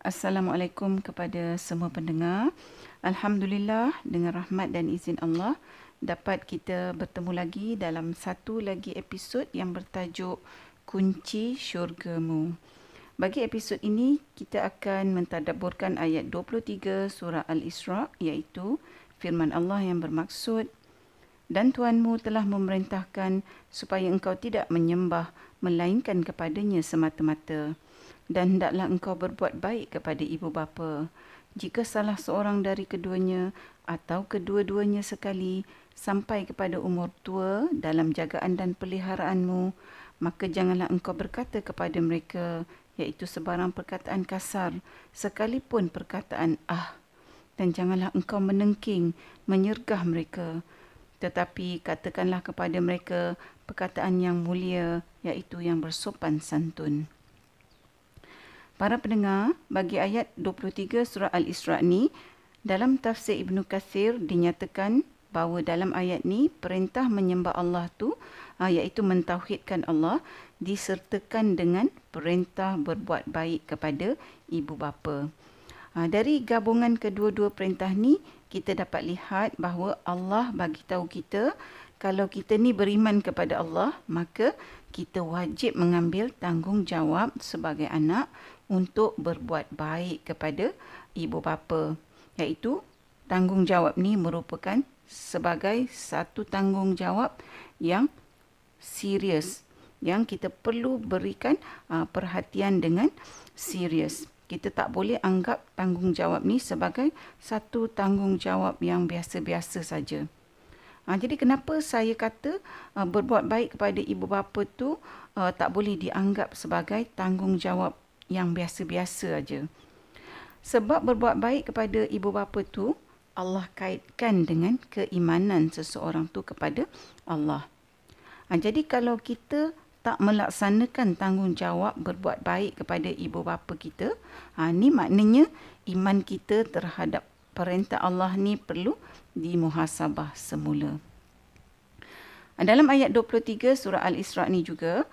Assalamualaikum kepada semua pendengar. Alhamdulillah dengan rahmat dan izin Allah dapat kita bertemu lagi dalam satu lagi episod yang bertajuk Kunci Syurgamu. Bagi episod ini kita akan mentadabburkan ayat 23 surah Al-Isra iaitu firman Allah yang bermaksud dan Tuhanmu telah memerintahkan supaya engkau tidak menyembah melainkan kepadanya semata-mata dan hendaklah engkau berbuat baik kepada ibu bapa jika salah seorang dari keduanya atau kedua-duanya sekali sampai kepada umur tua dalam jagaan dan peliharaanmu, maka janganlah engkau berkata kepada mereka, iaitu sebarang perkataan kasar, sekalipun perkataan ah. Dan janganlah engkau menengking, menyergah mereka. Tetapi katakanlah kepada mereka perkataan yang mulia, iaitu yang bersopan santun. Para pendengar, bagi ayat 23 surah Al-Isra ni, dalam tafsir Ibn Kathir dinyatakan bahawa dalam ayat ni perintah menyembah Allah tu ah, iaitu mentauhidkan Allah disertakan dengan perintah berbuat baik kepada ibu bapa. Ah, dari gabungan kedua-dua perintah ni kita dapat lihat bahawa Allah bagi tahu kita kalau kita ni beriman kepada Allah maka kita wajib mengambil tanggungjawab sebagai anak untuk berbuat baik kepada ibu bapa. Iaitu tanggungjawab ni merupakan sebagai satu tanggungjawab yang serius yang kita perlu berikan uh, perhatian dengan serius. Kita tak boleh anggap tanggungjawab ni sebagai satu tanggungjawab yang biasa-biasa saja. Ha, jadi kenapa saya kata uh, berbuat baik kepada ibu bapa tu uh, tak boleh dianggap sebagai tanggungjawab yang biasa-biasa aja. Sebab berbuat baik kepada ibu bapa tu Allah kaitkan dengan keimanan seseorang tu kepada Allah. Ha, jadi kalau kita tak melaksanakan tanggungjawab berbuat baik kepada ibu bapa kita, ha, ni maknanya iman kita terhadap perintah Allah ni perlu dimuhasabah semula. Dalam ayat 23 surah Al-Isra ni juga,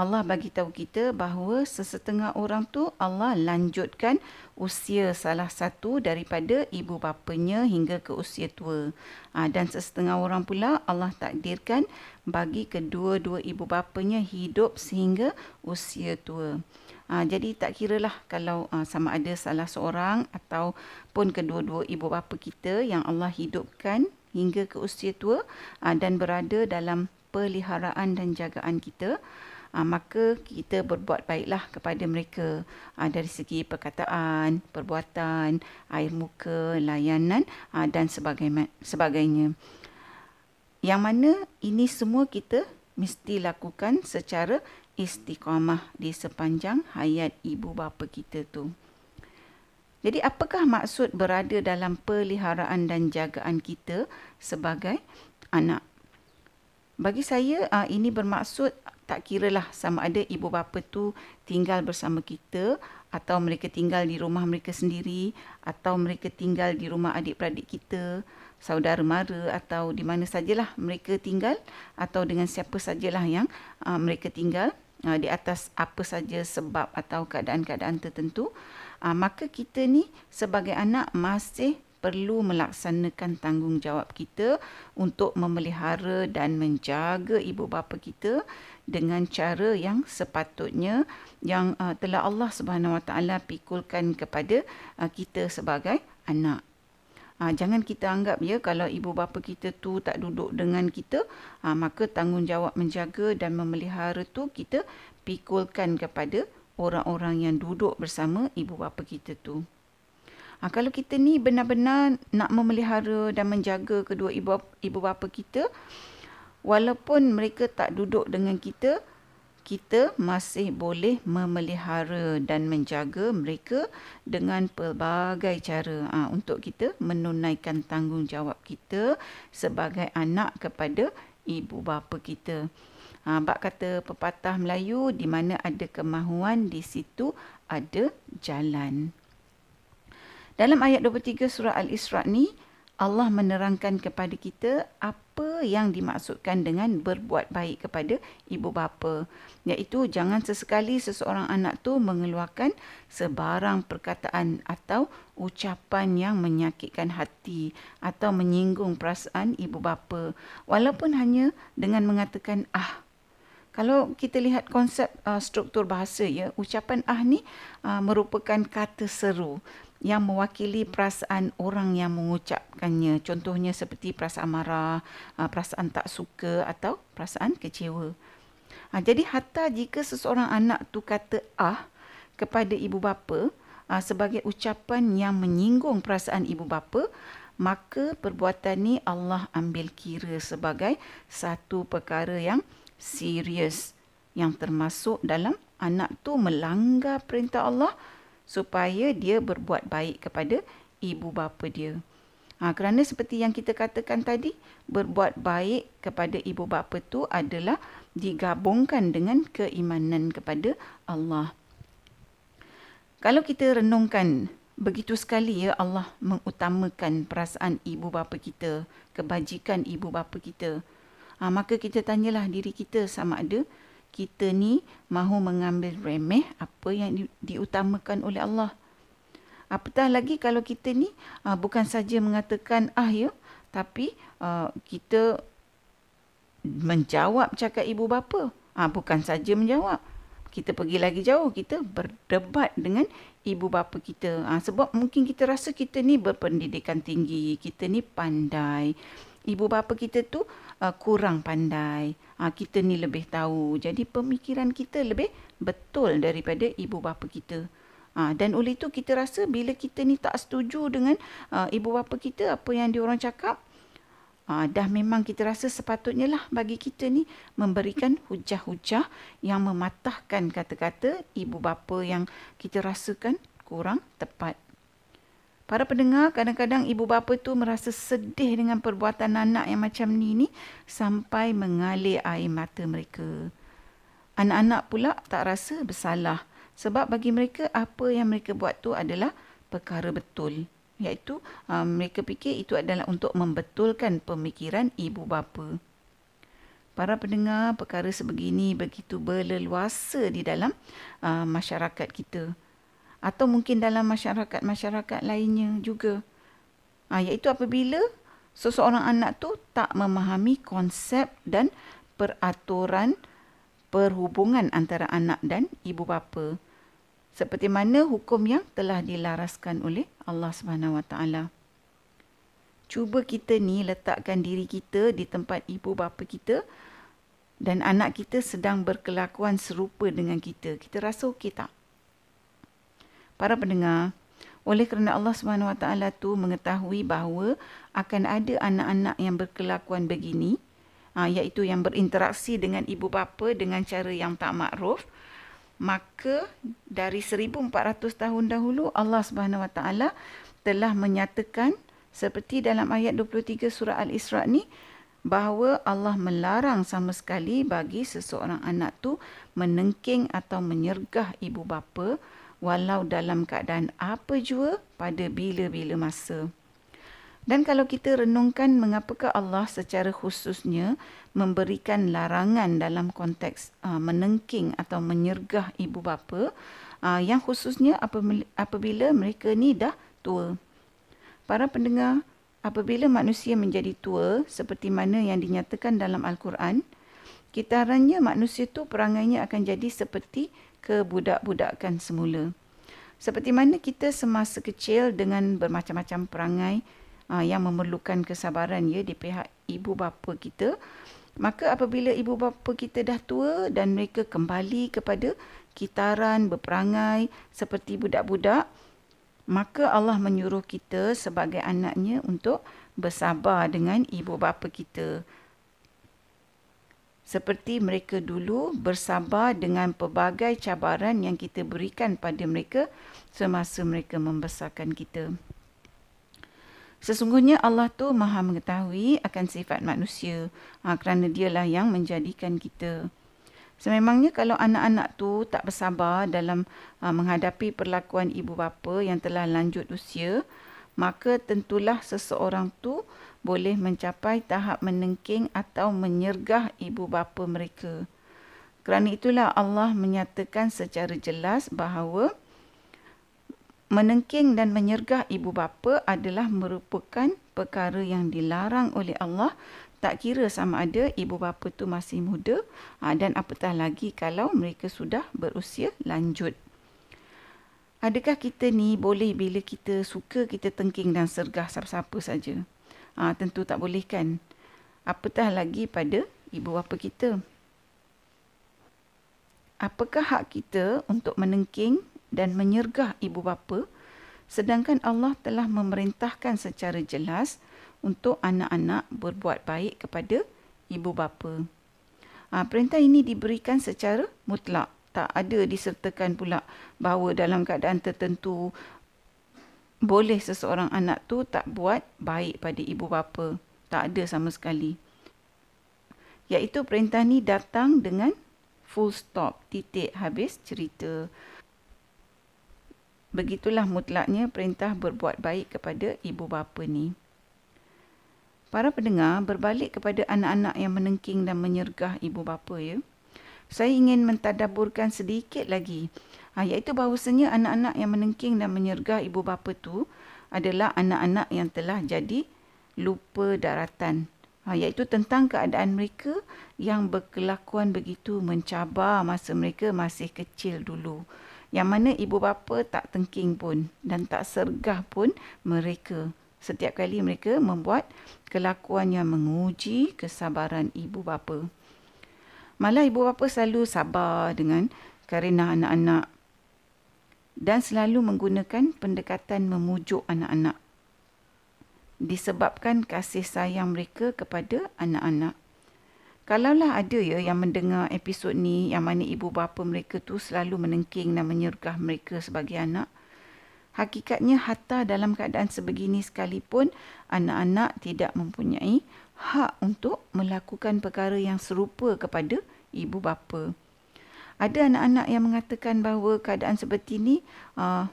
Allah bagi tahu kita bahawa sesetengah orang tu Allah lanjutkan usia salah satu daripada ibu bapanya hingga ke usia tua. Ha, dan sesetengah orang pula Allah takdirkan bagi kedua-dua ibu bapanya hidup sehingga usia tua. Ha, jadi tak kiralah kalau ha, sama ada salah seorang ataupun kedua-dua ibu bapa kita yang Allah hidupkan hingga ke usia tua ha, dan berada dalam peliharaan dan jagaan kita uh, maka kita berbuat baiklah kepada mereka uh, dari segi perkataan, perbuatan, air muka, layanan uh, dan sebagainya. Yang mana ini semua kita mesti lakukan secara istiqamah di sepanjang hayat ibu bapa kita tu. Jadi apakah maksud berada dalam peliharaan dan jagaan kita sebagai anak? Bagi saya ini bermaksud tak kira lah sama ada ibu bapa tu tinggal bersama kita atau mereka tinggal di rumah mereka sendiri atau mereka tinggal di rumah adik-beradik kita, saudara mara atau di mana sajalah mereka tinggal atau dengan siapa sajalah yang uh, mereka tinggal uh, di atas apa saja sebab atau keadaan-keadaan tertentu, uh, maka kita ni sebagai anak masih perlu melaksanakan tanggungjawab kita untuk memelihara dan menjaga ibu bapa kita dengan cara yang sepatutnya yang uh, telah Allah Subhanahu Wa Taala pikulkan kepada uh, kita sebagai anak. Ha, jangan kita anggap ya kalau ibu bapa kita tu tak duduk dengan kita, ha, maka tanggungjawab menjaga dan memelihara tu kita pikulkan kepada orang-orang yang duduk bersama ibu bapa kita tu. Ha, kalau kita ni benar-benar nak memelihara dan menjaga kedua ibu ibu bapa kita, walaupun mereka tak duduk dengan kita, kita masih boleh memelihara dan menjaga mereka dengan pelbagai cara ha, untuk kita menunaikan tanggungjawab kita sebagai anak kepada ibu bapa kita. Ha, bak kata pepatah Melayu, di mana ada kemahuan, di situ ada jalan. Dalam ayat 23 surah Al-Isra ni, Allah menerangkan kepada kita apa apa yang dimaksudkan dengan berbuat baik kepada ibu bapa? Iaitu jangan sesekali seseorang anak tu mengeluarkan sebarang perkataan atau ucapan yang menyakitkan hati atau menyinggung perasaan ibu bapa. Walaupun hanya dengan mengatakan ah. Kalau kita lihat konsep uh, struktur bahasa ya ucapan ah ni uh, merupakan kata seru yang mewakili perasaan orang yang mengucapkannya. Contohnya seperti perasaan marah uh, perasaan tak suka atau perasaan kecewa. Uh, jadi hatta jika seseorang anak tu kata ah kepada ibu bapa uh, sebagai ucapan yang menyinggung perasaan ibu bapa maka perbuatan ni Allah ambil kira sebagai satu perkara yang serius yang termasuk dalam anak tu melanggar perintah Allah supaya dia berbuat baik kepada ibu bapa dia. Ha, kerana seperti yang kita katakan tadi, berbuat baik kepada ibu bapa tu adalah digabungkan dengan keimanan kepada Allah. Kalau kita renungkan begitu sekali ya Allah mengutamakan perasaan ibu bapa kita, kebajikan ibu bapa kita ha, maka kita tanyalah diri kita sama ada kita ni mahu mengambil remeh apa yang di, diutamakan oleh Allah. Apatah lagi kalau kita ni uh, bukan saja mengatakan ah ya, tapi uh, kita menjawab cakap ibu bapa. Ah bukan saja menjawab. Kita pergi lagi jauh, kita berdebat dengan ibu bapa kita. Ah sebab mungkin kita rasa kita ni berpendidikan tinggi, kita ni pandai. Ibu bapa kita tu uh, kurang pandai. Uh, kita ni lebih tahu. Jadi pemikiran kita lebih betul daripada ibu bapa kita. Uh, dan oleh itu kita rasa bila kita ni tak setuju dengan uh, ibu bapa kita apa yang diorang cakap, uh, dah memang kita rasa sepatutnya lah bagi kita ni memberikan hujah-hujah yang mematahkan kata-kata ibu bapa yang kita rasakan kurang tepat. Para pendengar, kadang-kadang ibu bapa tu merasa sedih dengan perbuatan anak yang macam ni ni sampai mengalir air mata mereka. Anak-anak pula tak rasa bersalah sebab bagi mereka apa yang mereka buat tu adalah perkara betul. Iaitu um, mereka fikir itu adalah untuk membetulkan pemikiran ibu bapa. Para pendengar, perkara sebegini begitu berleluasa di dalam uh, masyarakat kita atau mungkin dalam masyarakat-masyarakat lainnya juga. Ha, iaitu apabila seseorang anak tu tak memahami konsep dan peraturan perhubungan antara anak dan ibu bapa. Seperti mana hukum yang telah dilaraskan oleh Allah Subhanahu Wa Taala. Cuba kita ni letakkan diri kita di tempat ibu bapa kita dan anak kita sedang berkelakuan serupa dengan kita. Kita rasa okey tak? Para pendengar, oleh kerana Allah Taala tu mengetahui bahawa akan ada anak-anak yang berkelakuan begini, ha, iaitu yang berinteraksi dengan ibu bapa dengan cara yang tak makruf, maka dari 1400 tahun dahulu Allah Taala telah menyatakan seperti dalam ayat 23 surah Al-Isra ni bahawa Allah melarang sama sekali bagi seseorang anak tu menengking atau menyergah ibu bapa walau dalam keadaan apa jua pada bila-bila masa. Dan kalau kita renungkan mengapakah Allah secara khususnya memberikan larangan dalam konteks uh, menengking atau menyergah ibu bapa uh, yang khususnya apabila mereka ni dah tua. Para pendengar, apabila manusia menjadi tua seperti mana yang dinyatakan dalam Al-Quran, kitarannya manusia tu perangainya akan jadi seperti kebudak-budakan semula. Seperti mana kita semasa kecil dengan bermacam-macam perangai uh, yang memerlukan kesabaran ya di pihak ibu bapa kita, maka apabila ibu bapa kita dah tua dan mereka kembali kepada kitaran berperangai seperti budak-budak, maka Allah menyuruh kita sebagai anaknya untuk bersabar dengan ibu bapa kita seperti mereka dulu bersabar dengan pelbagai cabaran yang kita berikan pada mereka semasa mereka membesarkan kita. Sesungguhnya Allah tu maha mengetahui akan sifat manusia ha, kerana dialah yang menjadikan kita. Sememangnya kalau anak-anak tu tak bersabar dalam ha, menghadapi perlakuan ibu bapa yang telah lanjut usia, maka tentulah seseorang tu boleh mencapai tahap menengking atau menyergah ibu bapa mereka. Kerana itulah Allah menyatakan secara jelas bahawa menengking dan menyergah ibu bapa adalah merupakan perkara yang dilarang oleh Allah tak kira sama ada ibu bapa tu masih muda ha, dan apatah lagi kalau mereka sudah berusia lanjut. Adakah kita ni boleh bila kita suka kita tengking dan sergah siapa-siapa saja? Ha, tentu tak boleh kan? Apatah lagi pada ibu bapa kita. Apakah hak kita untuk menengking dan menyergah ibu bapa sedangkan Allah telah memerintahkan secara jelas untuk anak-anak berbuat baik kepada ibu bapa. Ha, perintah ini diberikan secara mutlak. Tak ada disertakan pula bahawa dalam keadaan tertentu boleh seseorang anak tu tak buat baik pada ibu bapa. Tak ada sama sekali. Iaitu perintah ni datang dengan full stop, titik habis cerita. Begitulah mutlaknya perintah berbuat baik kepada ibu bapa ni. Para pendengar berbalik kepada anak-anak yang menengking dan menyergah ibu bapa ya. Saya ingin mentadaburkan sedikit lagi ha, iaitu bahawasanya anak-anak yang menengking dan menyergah ibu bapa tu adalah anak-anak yang telah jadi lupa daratan. Ha, iaitu tentang keadaan mereka yang berkelakuan begitu mencabar masa mereka masih kecil dulu. Yang mana ibu bapa tak tengking pun dan tak sergah pun mereka setiap kali mereka membuat kelakuan yang menguji kesabaran ibu bapa. Malah ibu bapa selalu sabar dengan kerana anak-anak dan selalu menggunakan pendekatan memujuk anak-anak disebabkan kasih sayang mereka kepada anak-anak. Kalaulah ada ya yang mendengar episod ni yang mana ibu bapa mereka tu selalu menengking dan menyergah mereka sebagai anak, Hakikatnya hatta dalam keadaan sebegini sekalipun anak-anak tidak mempunyai hak untuk melakukan perkara yang serupa kepada ibu bapa. Ada anak-anak yang mengatakan bahawa keadaan seperti ini uh,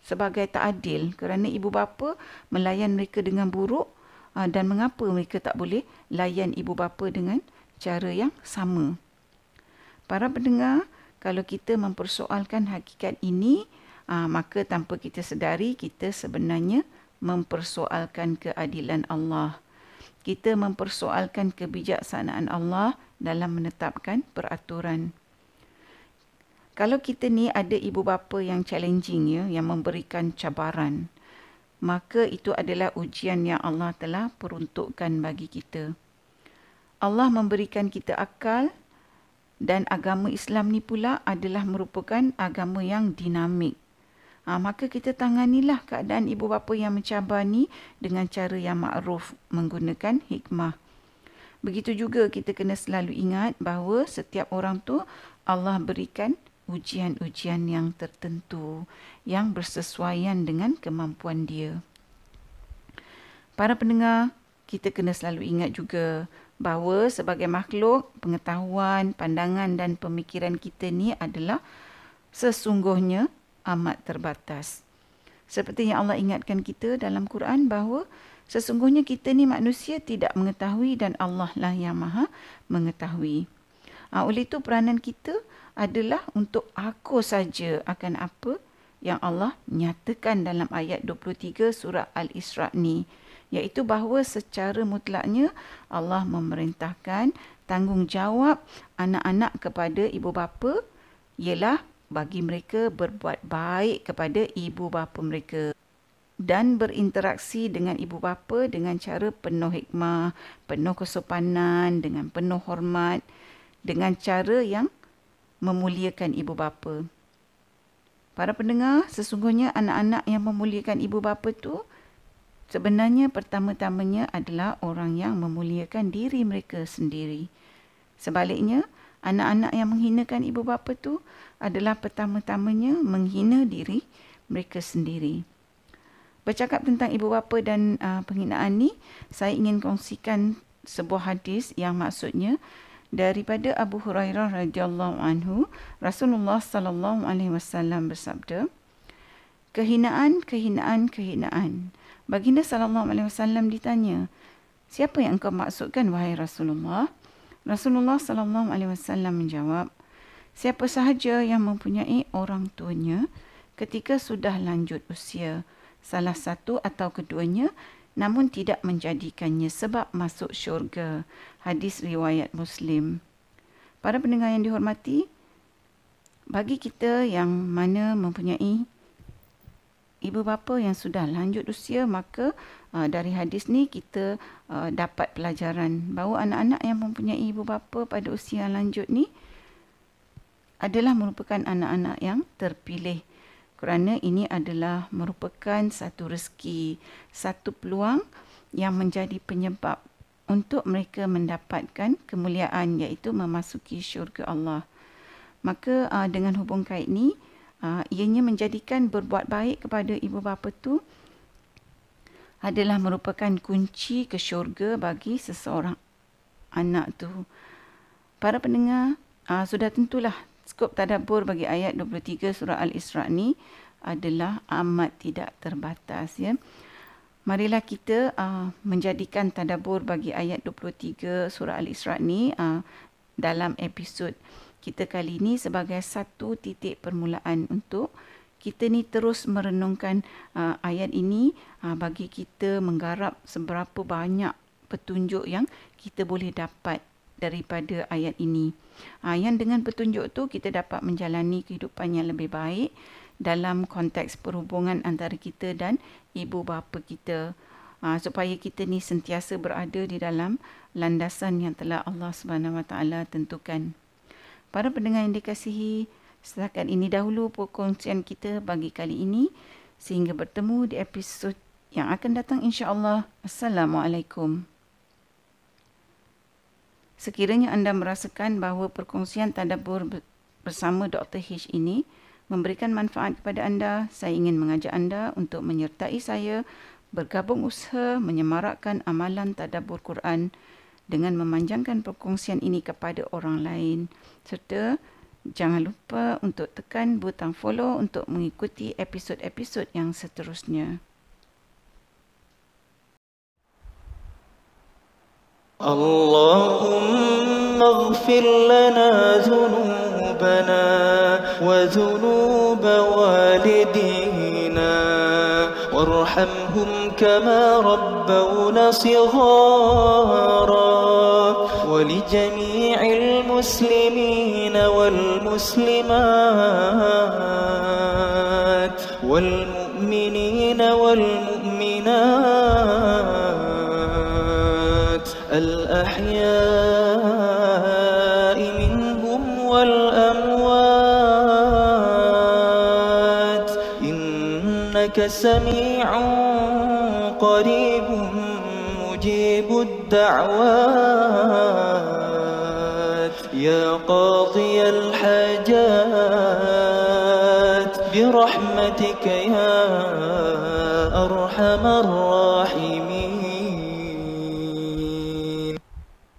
sebagai tak adil kerana ibu bapa melayan mereka dengan buruk uh, dan mengapa mereka tak boleh layan ibu bapa dengan cara yang sama. Para pendengar, kalau kita mempersoalkan hakikat ini, uh, maka tanpa kita sedari kita sebenarnya mempersoalkan keadilan Allah. Kita mempersoalkan kebijaksanaan Allah dalam menetapkan peraturan. Kalau kita ni ada ibu bapa yang challenging ya, yang memberikan cabaran, maka itu adalah ujian yang Allah telah peruntukkan bagi kita. Allah memberikan kita akal dan agama Islam ni pula adalah merupakan agama yang dinamik. Ha, maka kita tanganilah keadaan ibu bapa yang mencabar ni dengan cara yang makruf menggunakan hikmah. Begitu juga kita kena selalu ingat bahawa setiap orang tu Allah berikan ujian-ujian yang tertentu yang bersesuaian dengan kemampuan dia. Para pendengar, kita kena selalu ingat juga bahawa sebagai makhluk, pengetahuan, pandangan dan pemikiran kita ni adalah sesungguhnya amat terbatas. Seperti yang Allah ingatkan kita dalam Quran bahawa sesungguhnya kita ni manusia tidak mengetahui dan Allah lah yang maha mengetahui. Ha, oleh itu peranan kita adalah untuk aku saja akan apa yang Allah nyatakan dalam ayat 23 surah Al-Isra ni iaitu bahawa secara mutlaknya Allah memerintahkan tanggungjawab anak-anak kepada ibu bapa ialah bagi mereka berbuat baik kepada ibu bapa mereka dan berinteraksi dengan ibu bapa dengan cara penuh hikmah, penuh kesopanan, dengan penuh hormat, dengan cara yang memuliakan ibu bapa. Para pendengar, sesungguhnya anak-anak yang memuliakan ibu bapa tu sebenarnya pertama-tamanya adalah orang yang memuliakan diri mereka sendiri. Sebaliknya, anak-anak yang menghinakan ibu bapa tu adalah pertama-tamanya menghina diri mereka sendiri. Bercakap tentang ibu bapa dan uh, penghinaan ni, saya ingin kongsikan sebuah hadis yang maksudnya daripada Abu Hurairah radhiyallahu anhu, Rasulullah sallallahu alaihi wasallam bersabda, kehinaan, kehinaan, kehinaan. Baginda sallallahu alaihi wasallam ditanya, "Siapa yang engkau maksudkan wahai Rasulullah?" Rasulullah sallallahu alaihi wasallam menjawab, "Siapa sahaja yang mempunyai orang tuanya ketika sudah lanjut usia, salah satu atau keduanya namun tidak menjadikannya sebab masuk syurga." Hadis riwayat Muslim. Para pendengar yang dihormati, bagi kita yang mana mempunyai ibu bapa yang sudah lanjut usia maka uh, dari hadis ni kita uh, dapat pelajaran bahawa anak-anak yang mempunyai ibu bapa pada usia lanjut ni adalah merupakan anak-anak yang terpilih. Kerana ini adalah merupakan satu rezeki satu peluang yang menjadi penyebab untuk mereka mendapatkan kemuliaan iaitu memasuki syurga Allah. Maka uh, dengan hubung kait ni uh, ianya menjadikan berbuat baik kepada ibu bapa tu adalah merupakan kunci ke syurga bagi seseorang anak tu. Para pendengar, uh, sudah tentulah skop tadabbur bagi ayat 23 surah Al-Isra ni adalah amat tidak terbatas ya. Marilah kita uh, menjadikan tadabbur bagi ayat 23 surah Al-Isra ni uh, dalam episod kita kali ini sebagai satu titik permulaan untuk kita ni terus merenungkan uh, ayat ini uh, bagi kita menggarap seberapa banyak petunjuk yang kita boleh dapat daripada ayat ini. Uh, yang dengan petunjuk tu kita dapat menjalani kehidupan yang lebih baik dalam konteks perhubungan antara kita dan ibu bapa kita. Uh, supaya kita ni sentiasa berada di dalam landasan yang telah Allah Subhanahu Wa Taala tentukan. Para pendengar yang dikasihi, setakat ini dahulu perkongsian kita bagi kali ini. Sehingga bertemu di episod yang akan datang insya-Allah. Assalamualaikum. Sekiranya anda merasakan bahawa perkongsian tadabbur bersama Dr. H ini memberikan manfaat kepada anda, saya ingin mengajak anda untuk menyertai saya bergabung usaha menyemarakkan amalan tadabbur Quran dengan memanjangkan perkongsian ini kepada orang lain serta jangan lupa untuk tekan butang follow untuk mengikuti episod-episod yang seterusnya. اللهم اغفر لنا ذنوبنا وذنوب والدينا وارحمهم كما ربونا صغارا ولجميع المسلمين والمسلمات والمؤمنين والمؤمنات الأحياء منهم والأموات إنك سميع قريب مجيب الدعوات. يا قاضي الحاجات برحمتك يا أرحم الراحمين.